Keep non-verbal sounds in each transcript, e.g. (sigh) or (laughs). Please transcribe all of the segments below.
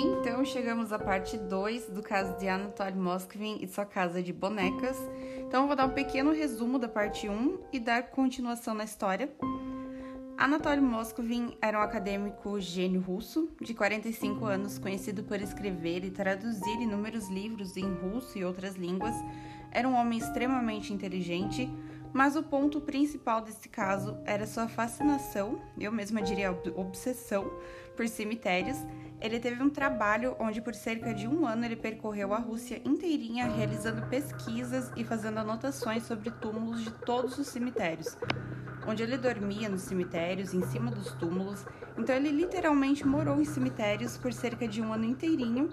Então chegamos à parte 2 do caso de Anatoly Moskvin e sua casa de bonecas. Então eu vou dar um pequeno resumo da parte 1 e dar continuação na história. Anatoly Moskvin era um acadêmico gênio russo, de 45 anos, conhecido por escrever e traduzir inúmeros livros em russo e outras línguas. Era um homem extremamente inteligente, mas o ponto principal desse caso era sua fascinação, eu mesma diria obsessão, por cemitérios. Ele teve um trabalho onde, por cerca de um ano, ele percorreu a Rússia inteirinha realizando pesquisas e fazendo anotações sobre túmulos de todos os cemitérios onde ele dormia nos cemitérios, em cima dos túmulos. Então ele literalmente morou em cemitérios por cerca de um ano inteirinho.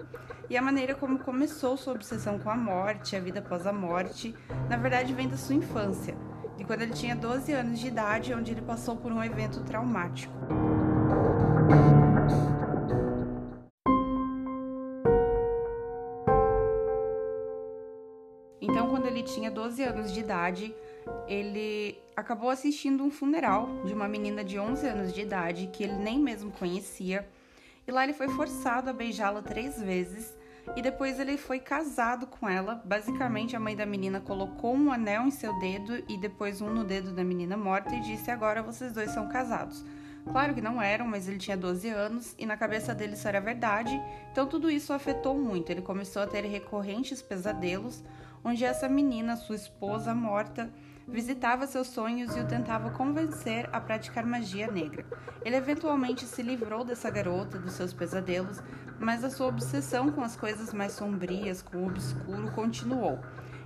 E a maneira como começou sua obsessão com a morte, a vida após a morte, na verdade vem da sua infância, de quando ele tinha 12 anos de idade, onde ele passou por um evento traumático. 12 anos de idade, ele acabou assistindo um funeral de uma menina de 11 anos de idade que ele nem mesmo conhecia. E lá ele foi forçado a beijá-la três vezes e depois ele foi casado com ela. Basicamente, a mãe da menina colocou um anel em seu dedo e depois um no dedo da menina morta e disse: Agora vocês dois são casados. Claro que não eram, mas ele tinha 12 anos e na cabeça dele isso era verdade, então tudo isso afetou muito. Ele começou a ter recorrentes pesadelos, onde essa menina, sua esposa morta, visitava seus sonhos e o tentava convencer a praticar magia negra. Ele eventualmente se livrou dessa garota, dos seus pesadelos, mas a sua obsessão com as coisas mais sombrias, com o obscuro, continuou.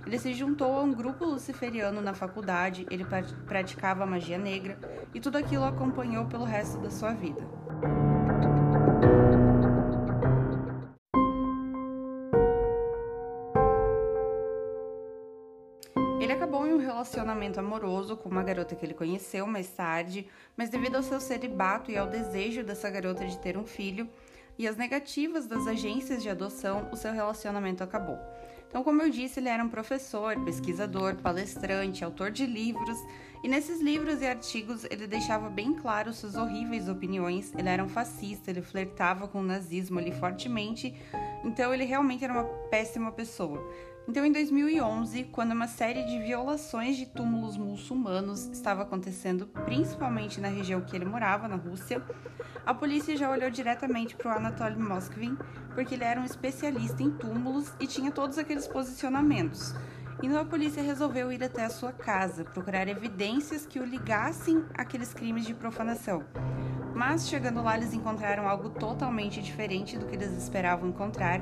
Ele se juntou a um grupo luciferiano na faculdade, ele praticava magia negra e tudo aquilo acompanhou pelo resto da sua vida. Relacionamento amoroso com uma garota que ele conheceu mais tarde, mas devido ao seu celibato e ao desejo dessa garota de ter um filho e as negativas das agências de adoção, o seu relacionamento acabou. Então, como eu disse, ele era um professor, pesquisador, palestrante, autor de livros, e nesses livros e artigos ele deixava bem claro suas horríveis opiniões. Ele era um fascista, ele flertava com o nazismo ali fortemente, então ele realmente era uma péssima pessoa. Então, em 2011, quando uma série de violações de túmulos muçulmanos estava acontecendo, principalmente na região que ele morava, na Rússia, a polícia já olhou diretamente para o Anatoly Moskvin, porque ele era um especialista em túmulos e tinha todos aqueles posicionamentos. Então a polícia resolveu ir até a sua casa, procurar evidências que o ligassem àqueles crimes de profanação. Mas chegando lá, eles encontraram algo totalmente diferente do que eles esperavam encontrar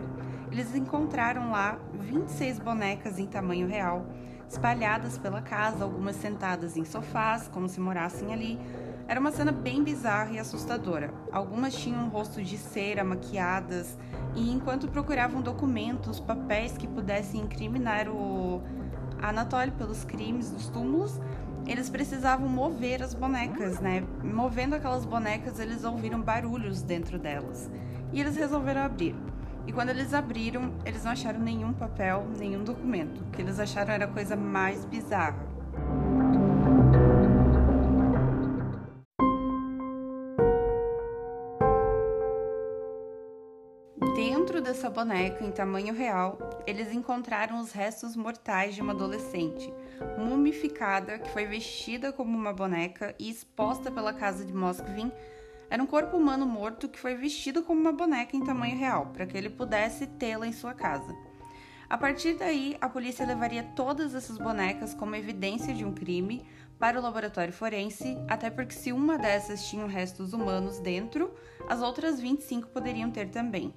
eles encontraram lá 26 bonecas em tamanho real, espalhadas pela casa, algumas sentadas em sofás, como se morassem ali. Era uma cena bem bizarra e assustadora. Algumas tinham um rosto de cera, maquiadas, e enquanto procuravam documentos, papéis que pudessem incriminar o Anatoly pelos crimes dos túmulos, eles precisavam mover as bonecas, né? Movendo aquelas bonecas, eles ouviram barulhos dentro delas. E eles resolveram abrir. E quando eles abriram, eles não acharam nenhum papel, nenhum documento. O que eles acharam era a coisa mais bizarra. Dentro dessa boneca, em tamanho real, eles encontraram os restos mortais de uma adolescente, mumificada, que foi vestida como uma boneca e exposta pela casa de Moskvin era um corpo humano morto que foi vestido como uma boneca em tamanho real, para que ele pudesse tê-la em sua casa. A partir daí, a polícia levaria todas essas bonecas como evidência de um crime para o laboratório forense, até porque se uma dessas tinha restos humanos dentro, as outras 25 poderiam ter também.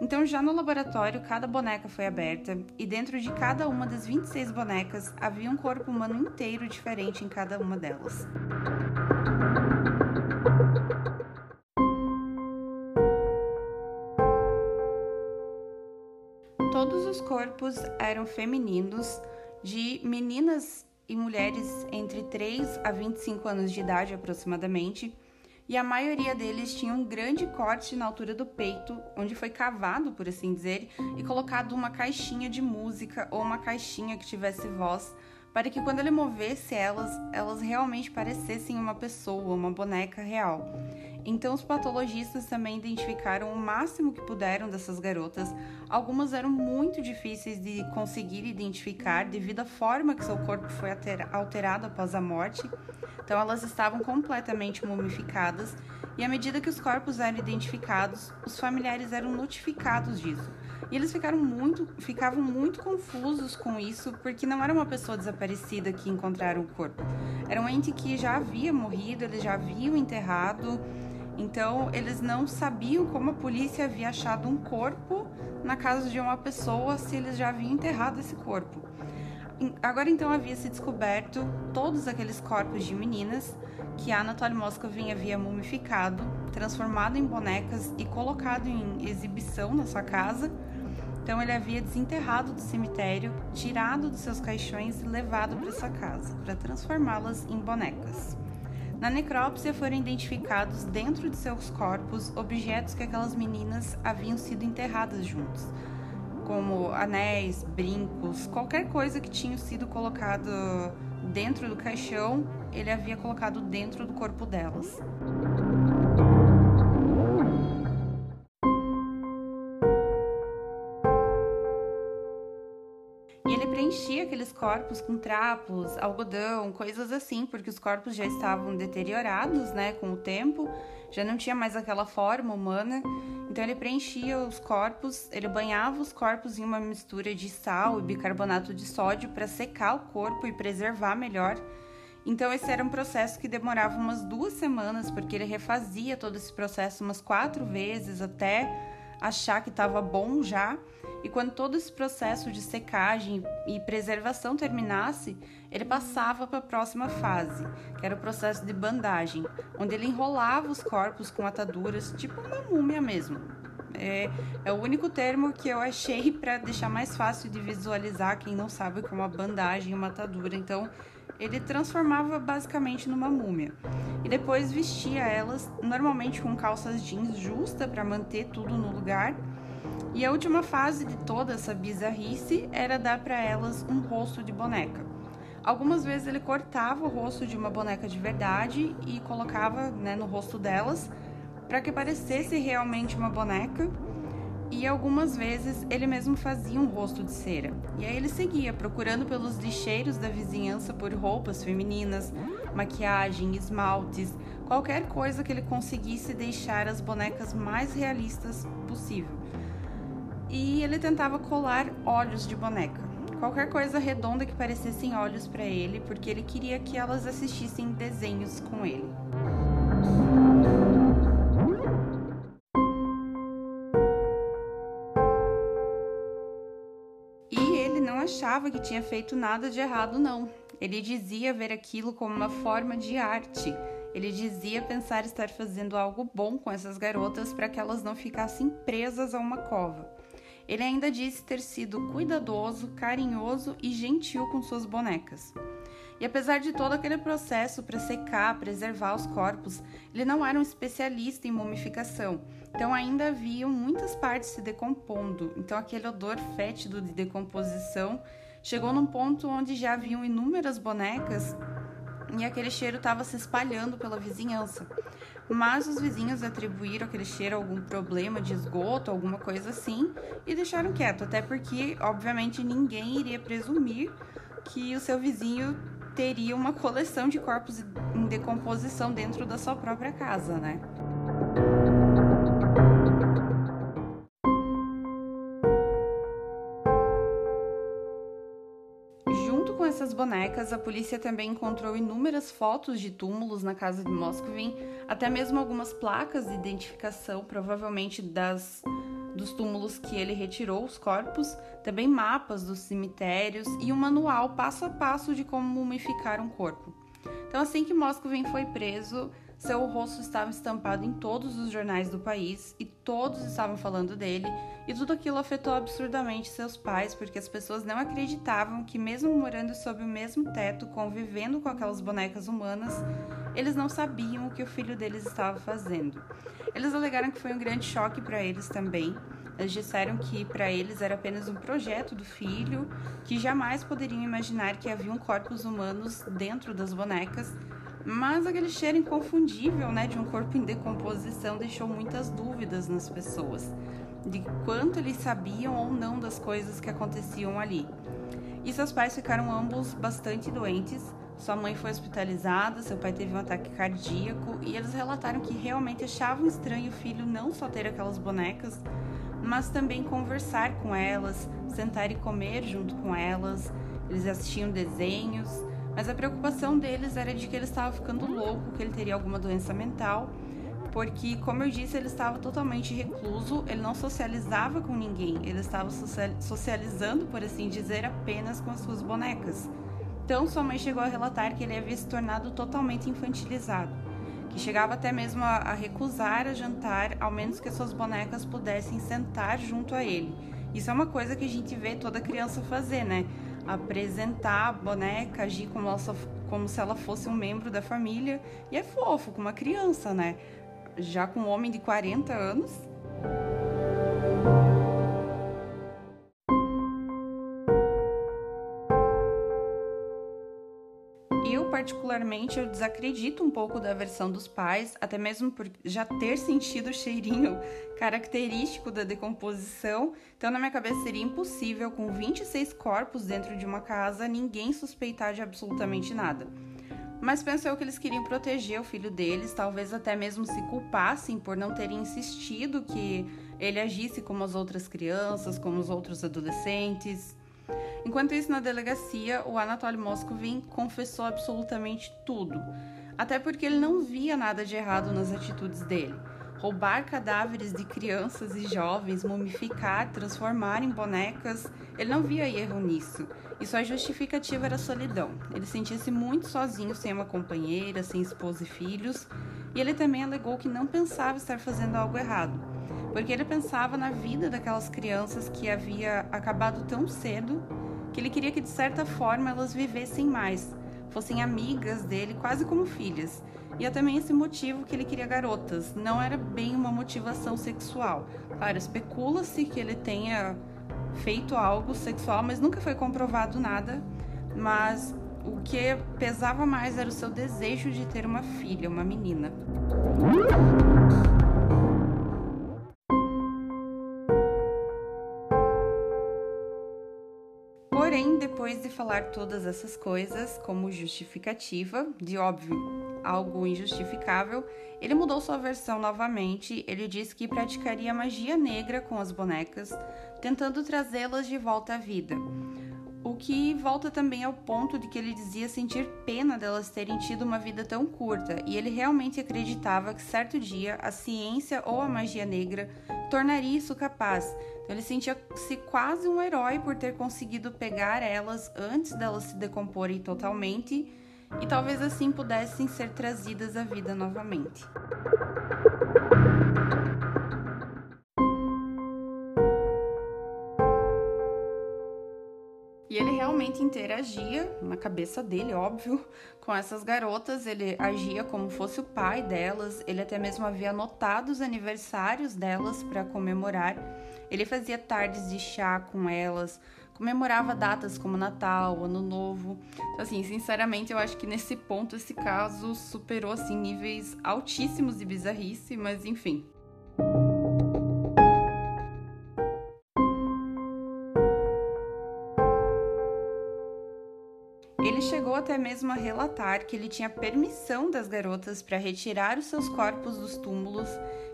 Então, já no laboratório, cada boneca foi aberta e dentro de cada uma das 26 bonecas havia um corpo humano inteiro diferente em cada uma delas. Corpos eram femininos, de meninas e mulheres entre 3 a 25 anos de idade aproximadamente, e a maioria deles tinha um grande corte na altura do peito, onde foi cavado, por assim dizer, e colocado uma caixinha de música ou uma caixinha que tivesse voz para que quando ele movesse elas, elas realmente parecessem uma pessoa, uma boneca real. Então, os patologistas também identificaram o máximo que puderam dessas garotas. Algumas eram muito difíceis de conseguir identificar devido à forma que seu corpo foi alterado após a morte. Então, elas estavam completamente mumificadas e à medida que os corpos eram identificados, os familiares eram notificados disso. E eles ficaram muito, ficavam muito confusos com isso, porque não era uma pessoa desaparecida que encontraram o corpo. Era um ente que já havia morrido, eles já haviam enterrado. Então, eles não sabiam como a polícia havia achado um corpo na casa de uma pessoa se eles já haviam enterrado esse corpo. Agora então havia se descoberto todos aqueles corpos de meninas que Anatoly Moscovin havia mumificado, transformado em bonecas e colocado em exibição na sua casa. Então ele havia desenterrado do cemitério, tirado dos seus caixões e levado para sua casa, para transformá-las em bonecas. Na necrópsia foram identificados dentro de seus corpos objetos que aquelas meninas haviam sido enterradas juntos, como anéis, brincos, qualquer coisa que tinha sido colocado dentro do caixão, ele havia colocado dentro do corpo delas. Corpos com trapos, algodão, coisas assim, porque os corpos já estavam deteriorados, né, com o tempo, já não tinha mais aquela forma humana. Então ele preenchia os corpos, ele banhava os corpos em uma mistura de sal e bicarbonato de sódio para secar o corpo e preservar melhor. Então esse era um processo que demorava umas duas semanas, porque ele refazia todo esse processo umas quatro vezes até achar que estava bom já. E quando todo esse processo de secagem e preservação terminasse, ele passava para a próxima fase, que era o processo de bandagem, onde ele enrolava os corpos com ataduras, tipo uma múmia mesmo. É, é o único termo que eu achei para deixar mais fácil de visualizar quem não sabe como é uma bandagem e uma atadura. Então, ele transformava basicamente numa múmia. E depois vestia elas, normalmente com calças jeans justa para manter tudo no lugar. E a última fase de toda essa bizarrice era dar para elas um rosto de boneca. Algumas vezes ele cortava o rosto de uma boneca de verdade e colocava né, no rosto delas para que parecesse realmente uma boneca e algumas vezes ele mesmo fazia um rosto de cera. E aí ele seguia procurando pelos lixeiros da vizinhança por roupas femininas, maquiagem, esmaltes, qualquer coisa que ele conseguisse deixar as bonecas mais realistas possível. E ele tentava colar olhos de boneca. Qualquer coisa redonda que parecessem olhos para ele, porque ele queria que elas assistissem desenhos com ele. Achava que tinha feito nada de errado, não. Ele dizia ver aquilo como uma forma de arte. Ele dizia pensar estar fazendo algo bom com essas garotas para que elas não ficassem presas a uma cova. Ele ainda disse ter sido cuidadoso, carinhoso e gentil com suas bonecas. E apesar de todo aquele processo para secar, preservar os corpos, ele não era um especialista em mumificação. Então ainda haviam muitas partes se decompondo. Então aquele odor fétido de decomposição chegou num ponto onde já haviam inúmeras bonecas e aquele cheiro estava se espalhando pela vizinhança. Mas os vizinhos atribuíram aquele cheiro a algum problema de esgoto, alguma coisa assim, e deixaram quieto, até porque, obviamente, ninguém iria presumir que o seu vizinho teria uma coleção de corpos em decomposição dentro da sua própria casa, né? Bonecas, a polícia também encontrou inúmeras fotos de túmulos na casa de Moscovin, até mesmo algumas placas de identificação, provavelmente das dos túmulos que ele retirou os corpos, também mapas dos cemitérios e um manual passo a passo de como mumificar um corpo. Então, assim que Moscovin foi preso, Seu rosto estava estampado em todos os jornais do país e todos estavam falando dele, e tudo aquilo afetou absurdamente seus pais, porque as pessoas não acreditavam que, mesmo morando sob o mesmo teto, convivendo com aquelas bonecas humanas, eles não sabiam o que o filho deles estava fazendo. Eles alegaram que foi um grande choque para eles também. Eles disseram que para eles era apenas um projeto do filho, que jamais poderiam imaginar que haviam corpos humanos dentro das bonecas mas aquele cheiro inconfundível, né, de um corpo em decomposição deixou muitas dúvidas nas pessoas de quanto eles sabiam ou não das coisas que aconteciam ali. E seus pais ficaram ambos bastante doentes. Sua mãe foi hospitalizada, seu pai teve um ataque cardíaco e eles relataram que realmente achavam estranho o filho não só ter aquelas bonecas, mas também conversar com elas, sentar e comer junto com elas. Eles assistiam desenhos, mas a preocupação deles era de que ele estava ficando louco, que ele teria alguma doença mental, porque, como eu disse, ele estava totalmente recluso, ele não socializava com ninguém, ele estava socializando, por assim dizer, apenas com as suas bonecas. Então, sua mãe chegou a relatar que ele havia se tornado totalmente infantilizado, que chegava até mesmo a, recusar a jantar, ao menos que suas bonecas pudessem sentar junto a ele. Isso é uma coisa que a gente vê toda criança fazer, né? Apresentar a boneca, agir como, ela, como se ela fosse um membro da família. E é fofo, com uma criança, né? Já com um homem de 40 anos. Particularmente, eu desacredito um pouco da versão dos pais, até mesmo por já ter sentido o cheirinho (laughs) característico da decomposição. Então, na minha cabeça, seria impossível, com 26 corpos dentro de uma casa, ninguém suspeitar de absolutamente nada. Mas penso eu que eles queriam proteger o filho deles, talvez até mesmo se culpassem por não terem insistido que ele agisse como as outras crianças, como os outros adolescentes. Enquanto isso, na delegacia, o Anatoly Moscovin confessou absolutamente tudo, até porque ele não via nada de errado nas atitudes dele. Roubar cadáveres de crianças e jovens, mumificar, transformar em bonecas, ele não via erro nisso. E sua justificativa era solidão. Ele sentia-se muito sozinho, sem uma companheira, sem esposa e filhos, e ele também alegou que não pensava estar fazendo algo errado, porque ele pensava na vida daquelas crianças que havia acabado tão cedo que ele queria que de certa forma elas vivessem mais, fossem amigas dele, quase como filhas. E é também esse motivo que ele queria garotas, não era bem uma motivação sexual. Claro, especula-se que ele tenha feito algo sexual, mas nunca foi comprovado nada. Mas o que pesava mais era o seu desejo de ter uma filha, uma menina. Depois de falar todas essas coisas como justificativa, de óbvio algo injustificável, ele mudou sua versão novamente. Ele disse que praticaria magia negra com as bonecas, tentando trazê-las de volta à vida. O que volta também ao ponto de que ele dizia sentir pena delas terem tido uma vida tão curta, e ele realmente acreditava que certo dia a ciência ou a magia negra tornaria isso capaz, ele sentia-se quase um herói por ter conseguido pegar elas antes delas se decomporem totalmente e talvez assim pudessem ser trazidas à vida novamente. Interagia, na cabeça dele, óbvio, (laughs) com essas garotas. Ele agia como fosse o pai delas, ele até mesmo havia anotado os aniversários delas para comemorar. Ele fazia tardes de chá com elas, comemorava datas como Natal, Ano Novo. Então, assim, sinceramente, eu acho que nesse ponto esse caso superou assim níveis altíssimos de bizarrice, mas enfim. Chegou até mesmo a relatar que ele tinha permissão das garotas para retirar os seus corpos dos túmulos,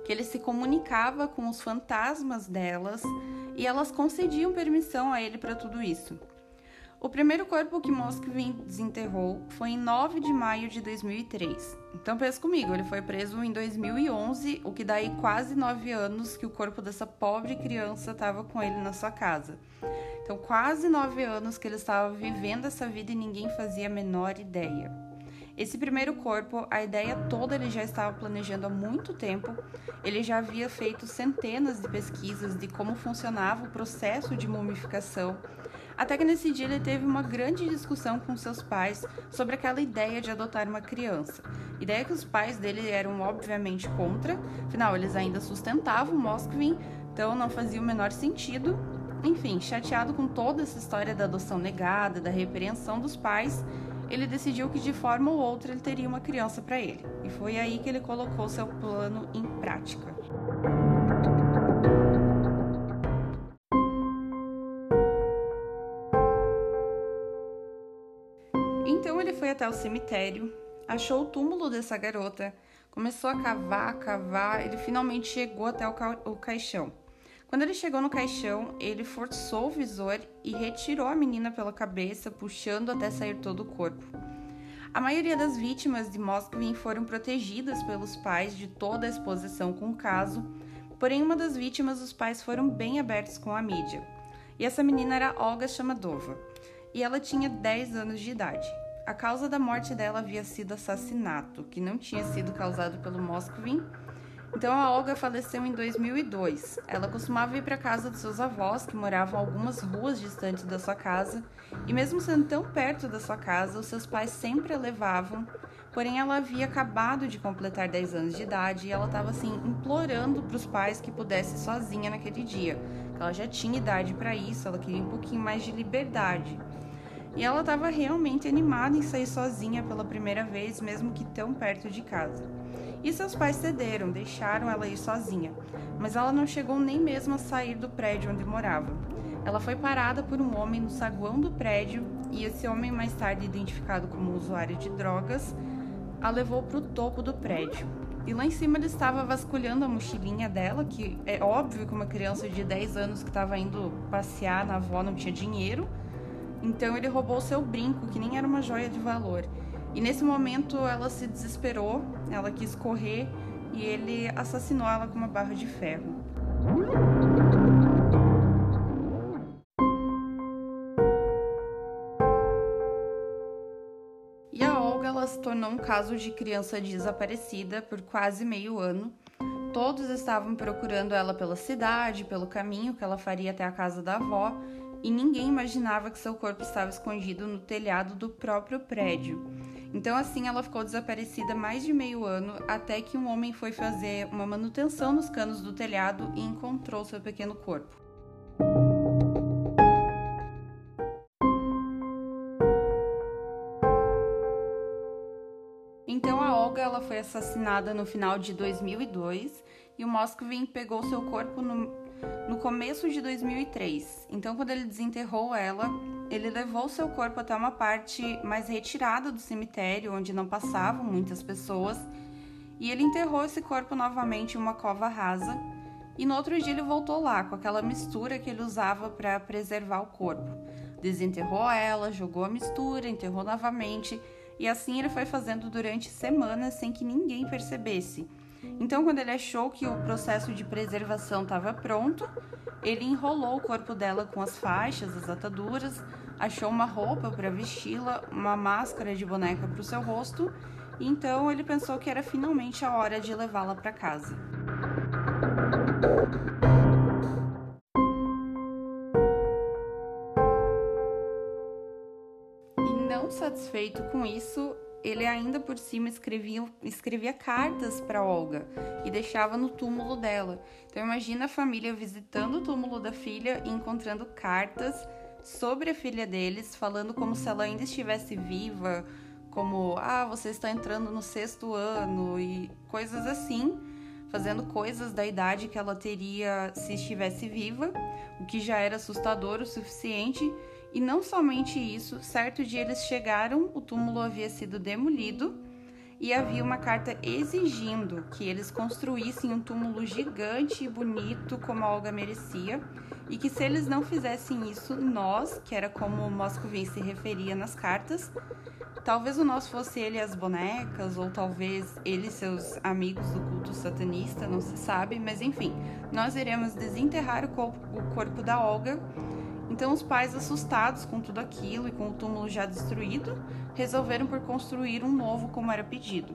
que ele se comunicava com os fantasmas delas e elas concediam permissão a ele para tudo isso. O primeiro corpo que Moskvin desenterrou foi em 9 de maio de 2003. Então pensa comigo, ele foi preso em 2011, o que dá aí quase nove anos que o corpo dessa pobre criança estava com ele na sua casa. Então, quase nove anos que ele estava vivendo essa vida e ninguém fazia a menor ideia. Esse primeiro corpo, a ideia toda ele já estava planejando há muito tempo. Ele já havia feito centenas de pesquisas de como funcionava o processo de mumificação. Até que nesse dia ele teve uma grande discussão com seus pais sobre aquela ideia de adotar uma criança. Ideia que os pais dele eram obviamente contra, afinal eles ainda sustentavam Moskvin, então não fazia o menor sentido. Enfim, chateado com toda essa história da adoção negada, da repreensão dos pais, ele decidiu que de forma ou outra ele teria uma criança para ele. E foi aí que ele colocou seu plano em prática. Até o cemitério, achou o túmulo dessa garota, começou a cavar, cavar, ele finalmente chegou até o, ca o caixão. Quando ele chegou no caixão, ele forçou o visor e retirou a menina pela cabeça, puxando até sair todo o corpo. A maioria das vítimas de Moskvin foram protegidas pelos pais de toda a exposição com o caso, porém uma das vítimas os pais foram bem abertos com a mídia. E essa menina era Olga Chamadova, e ela tinha 10 anos de idade. A causa da morte dela havia sido assassinato, que não tinha sido causado pelo Moskvin, então a Olga faleceu em 2002. Ela costumava ir para casa de seus avós, que moravam algumas ruas distantes da sua casa, e mesmo sendo tão perto da sua casa, os seus pais sempre a levavam. Porém, ela havia acabado de completar 10 anos de idade e ela estava assim implorando para os pais que pudesse sozinha naquele dia. Ela já tinha idade para isso, ela queria um pouquinho mais de liberdade. E ela estava realmente animada em sair sozinha pela primeira vez, mesmo que tão perto de casa. E seus pais cederam, deixaram ela ir sozinha, mas ela não chegou nem mesmo a sair do prédio onde morava. Ela foi parada por um homem no saguão do prédio e esse homem, mais tarde identificado como usuário de drogas, a levou para o topo do prédio. E lá em cima ele estava vasculhando a mochilinha dela, que é óbvio que uma criança de 10 anos que estava indo passear na avó não tinha dinheiro. Então ele roubou seu brinco, que nem era uma joia de valor. E nesse momento ela se desesperou, ela quis correr e ele assassinou ela com uma barra de ferro. E a Olga ela se tornou um caso de criança desaparecida por quase meio ano. Todos estavam procurando ela pela cidade, pelo caminho que ela faria até a casa da avó, e ninguém imaginava que seu corpo estava escondido no telhado do próprio prédio. Então, assim, ela ficou desaparecida mais de meio ano até que um homem foi fazer uma manutenção nos canos do telhado e encontrou seu pequeno corpo. Então, a Olga ela foi assassinada no final de 2002 e o Moskvin pegou seu corpo no, no começo de 2003. Então, quando ele desenterrou ela, ele levou seu corpo até uma parte mais retirada do cemitério, onde não passavam muitas pessoas, e ele enterrou esse corpo novamente em uma cova rasa. E no outro dia ele voltou lá com aquela mistura que ele usava para preservar o corpo. Desenterrou ela, jogou a mistura, enterrou novamente, e assim ele foi fazendo durante semanas sem que ninguém percebesse. Então, quando ele achou que o processo de preservação estava pronto, ele enrolou o corpo dela com as faixas, as ataduras, achou uma roupa para vesti-la, uma máscara de boneca para o seu rosto, e então ele pensou que era finalmente a hora de levá-la para casa. E não satisfeito com isso, ele ainda por cima escrevia, escrevia cartas para Olga e deixava no túmulo dela. Então imagina a família visitando o túmulo da filha e encontrando cartas sobre a filha deles, falando como se ela ainda estivesse viva, como ah, você está entrando no sexto ano e coisas assim, fazendo coisas da idade que ela teria se estivesse viva, o que já era assustador o suficiente e não somente isso, certo dia eles chegaram, o túmulo havia sido demolido e havia uma carta exigindo que eles construíssem um túmulo gigante e bonito como a Olga merecia e que se eles não fizessem isso, nós, que era como o Moscovin se referia nas cartas, talvez o nosso fosse ele as bonecas ou talvez ele e seus amigos do culto satanista, não se sabe, mas enfim, nós iremos desenterrar o corpo, o corpo da Olga então, os pais, assustados com tudo aquilo e com o túmulo já destruído, resolveram por construir um novo como era pedido.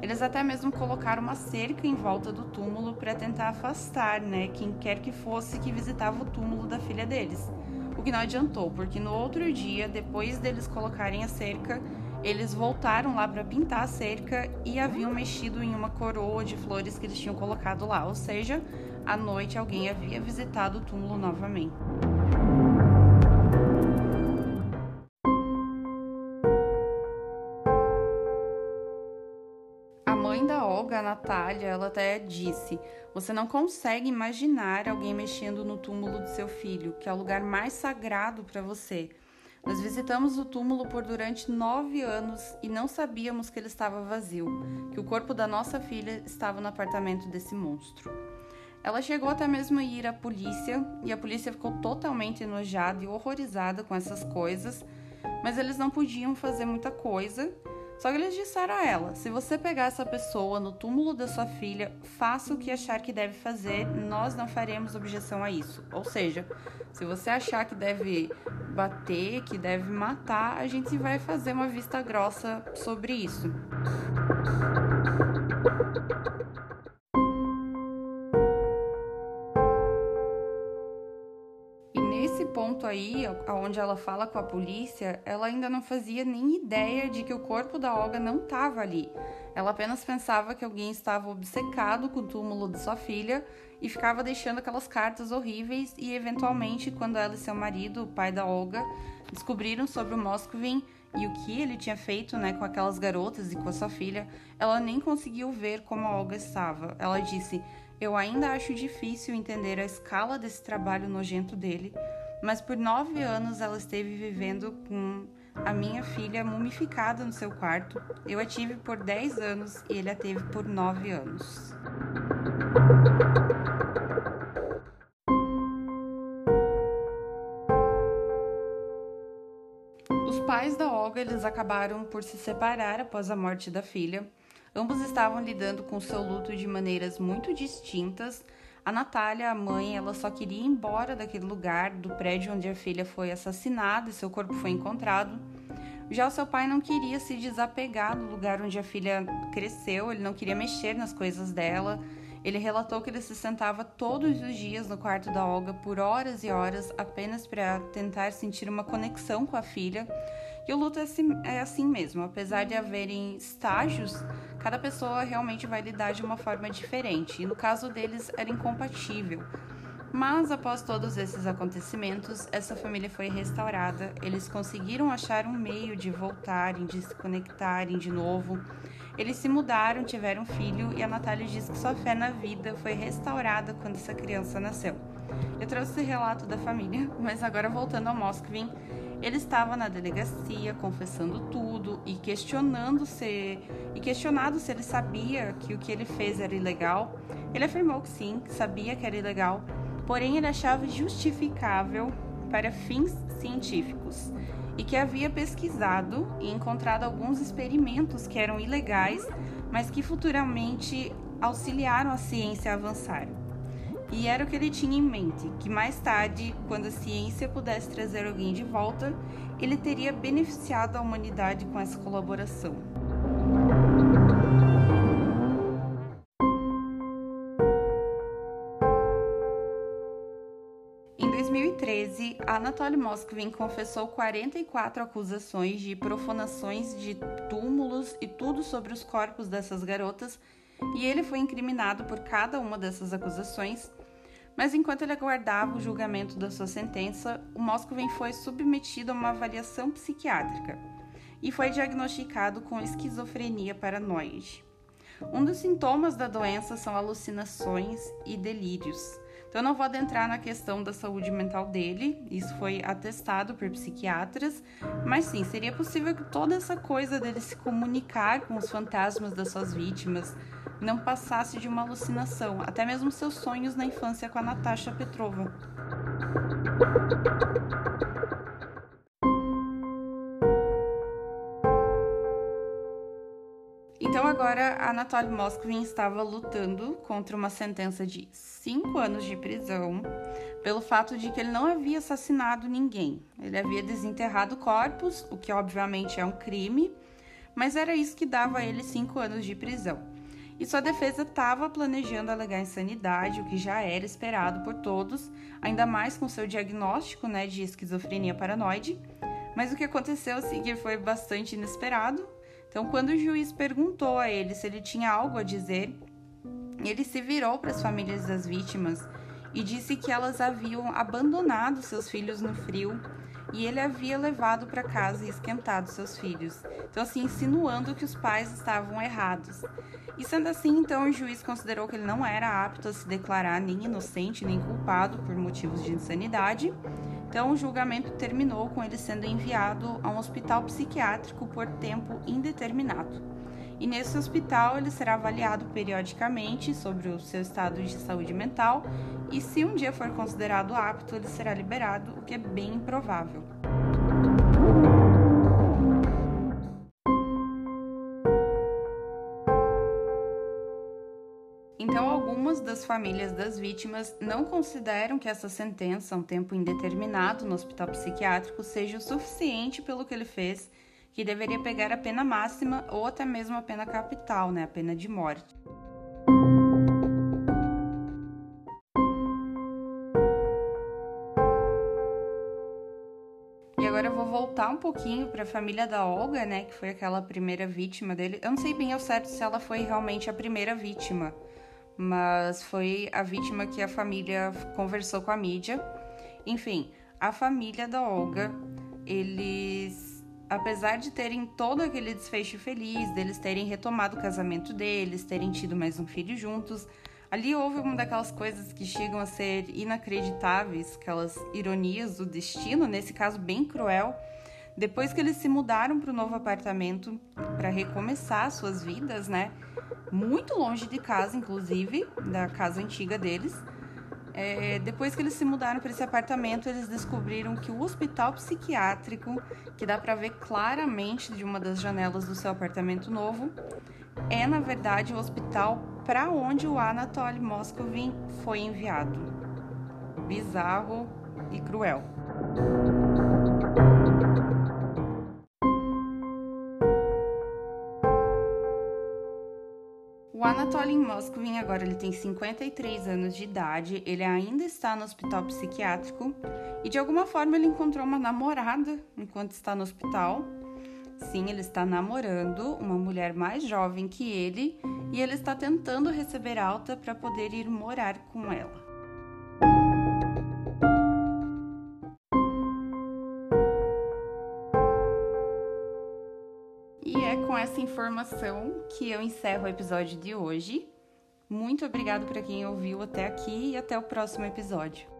Eles até mesmo colocaram uma cerca em volta do túmulo para tentar afastar, né, quem quer que fosse que visitava o túmulo da filha deles. O que não adiantou, porque no outro dia, depois deles colocarem a cerca, eles voltaram lá para pintar a cerca e haviam mexido em uma coroa de flores que eles tinham colocado lá, ou seja, à noite alguém havia visitado o túmulo novamente. A Natália, ela até disse: Você não consegue imaginar alguém mexendo no túmulo do seu filho, que é o lugar mais sagrado para você. Nós visitamos o túmulo por durante nove anos e não sabíamos que ele estava vazio, que o corpo da nossa filha estava no apartamento desse monstro. Ela chegou até mesmo a ir à polícia e a polícia ficou totalmente enojada e horrorizada com essas coisas, mas eles não podiam fazer muita coisa só que eles disseram a ela: se você pegar essa pessoa no túmulo da sua filha, faça o que achar que deve fazer, nós não faremos objeção a isso. Ou seja, se você achar que deve bater, que deve matar, a gente vai fazer uma vista grossa sobre isso. Onde ela fala com a polícia, ela ainda não fazia nem ideia de que o corpo da Olga não estava ali. Ela apenas pensava que alguém estava obcecado com o túmulo de sua filha e ficava deixando aquelas cartas horríveis e eventualmente quando ela e seu marido, o pai da Olga, descobriram sobre o Moscovin e o que ele tinha feito, né, com aquelas garotas e com a sua filha, ela nem conseguiu ver como a Olga estava. Ela disse: "Eu ainda acho difícil entender a escala desse trabalho nojento dele." Mas por nove anos ela esteve vivendo com a minha filha mumificada no seu quarto. Eu a tive por dez anos e ele a teve por nove anos. Os pais da Olga eles acabaram por se separar após a morte da filha. Ambos estavam lidando com seu luto de maneiras muito distintas, a Natália, a mãe, ela só queria ir embora daquele lugar, do prédio onde a filha foi assassinada e seu corpo foi encontrado. Já o seu pai não queria se desapegar do lugar onde a filha cresceu, ele não queria mexer nas coisas dela. Ele relatou que ele se sentava todos os dias no quarto da Olga por horas e horas apenas para tentar sentir uma conexão com a filha. E o luto é assim, é assim mesmo, apesar de haverem estágios, cada pessoa realmente vai lidar de uma forma diferente, e no caso deles era incompatível. Mas após todos esses acontecimentos, essa família foi restaurada, eles conseguiram achar um meio de voltarem, de se conectarem de novo. Eles se mudaram, tiveram um filho e a Natália diz que sua fé na vida foi restaurada quando essa criança nasceu. Eu trouxe o relato da família, (laughs) mas agora voltando ao Moskvin, ele estava na delegacia confessando tudo e questionando se e questionado se ele sabia que o que ele fez era ilegal. Ele afirmou que sim, que sabia que era ilegal, porém ele achava justificável para fins científicos e que havia pesquisado e encontrado alguns experimentos que eram ilegais, mas que futuramente auxiliaram a ciência a avançar. E era o que ele tinha em mente, que mais tarde, quando a ciência pudesse trazer alguém de volta, ele teria beneficiado a humanidade com essa colaboração. Em 2013, Anatoly Moskvin confessou 44 acusações de profanações de túmulos e tudo sobre os corpos dessas garotas, e ele foi incriminado por cada uma dessas acusações mas enquanto ele aguardava o julgamento da sua sentença, o Moscoven foi submetido a uma avaliação psiquiátrica e foi diagnosticado com esquizofrenia paranoide. Um dos sintomas da doença são alucinações e delírios. Então, não vou adentrar na questão da saúde mental dele, isso foi atestado por psiquiatras, mas sim, seria possível que toda essa coisa dele se comunicar com os fantasmas das suas vítimas, não passasse de uma alucinação, até mesmo seus sonhos na infância com a Natasha Petrova. Então agora Anatoly Moskvin estava lutando contra uma sentença de cinco anos de prisão pelo fato de que ele não havia assassinado ninguém. Ele havia desenterrado corpos, o que obviamente é um crime, mas era isso que dava a ele cinco anos de prisão. E sua defesa estava planejando alegar insanidade, o que já era esperado por todos, ainda mais com seu diagnóstico né, de esquizofrenia paranoide. Mas o que aconteceu assim, que foi bastante inesperado então, quando o juiz perguntou a ele se ele tinha algo a dizer, ele se virou para as famílias das vítimas e disse que elas haviam abandonado seus filhos no frio e ele havia levado para casa e esquentado seus filhos. Então, assim, insinuando que os pais estavam errados. E sendo assim, então o juiz considerou que ele não era apto a se declarar nem inocente nem culpado por motivos de insanidade então, o julgamento terminou com ele sendo enviado a um hospital psiquiátrico por tempo indeterminado. E nesse hospital ele será avaliado periodicamente sobre o seu estado de saúde mental e se um dia for considerado apto, ele será liberado, o que é bem improvável. das famílias das vítimas não consideram que essa sentença, um tempo indeterminado no hospital psiquiátrico, seja o suficiente pelo que ele fez, que deveria pegar a pena máxima ou até mesmo a pena capital, né, a pena de morte. E agora eu vou voltar um pouquinho para a família da Olga, né, que foi aquela primeira vítima dele. Eu não sei bem ao certo se ela foi realmente a primeira vítima mas foi a vítima que a família conversou com a mídia. Enfim, a família da Olga, eles, apesar de terem todo aquele desfecho feliz, deles terem retomado o casamento deles, terem tido mais um filho juntos, ali houve uma daquelas coisas que chegam a ser inacreditáveis, aquelas ironias do destino, nesse caso bem cruel. Depois que eles se mudaram para o novo apartamento para recomeçar suas vidas, né? muito longe de casa, inclusive, da casa antiga deles. É, depois que eles se mudaram para esse apartamento, eles descobriram que o hospital psiquiátrico, que dá para ver claramente de uma das janelas do seu apartamento novo, é na verdade o hospital para onde o Anatoly Moscovin foi enviado. Bizarro e cruel. Anatoly Moskvin agora ele tem 53 anos de idade, ele ainda está no hospital psiquiátrico e de alguma forma ele encontrou uma namorada enquanto está no hospital. Sim, ele está namorando uma mulher mais jovem que ele e ele está tentando receber alta para poder ir morar com ela. Informação que eu encerro o episódio de hoje. Muito obrigado para quem ouviu até aqui e até o próximo episódio.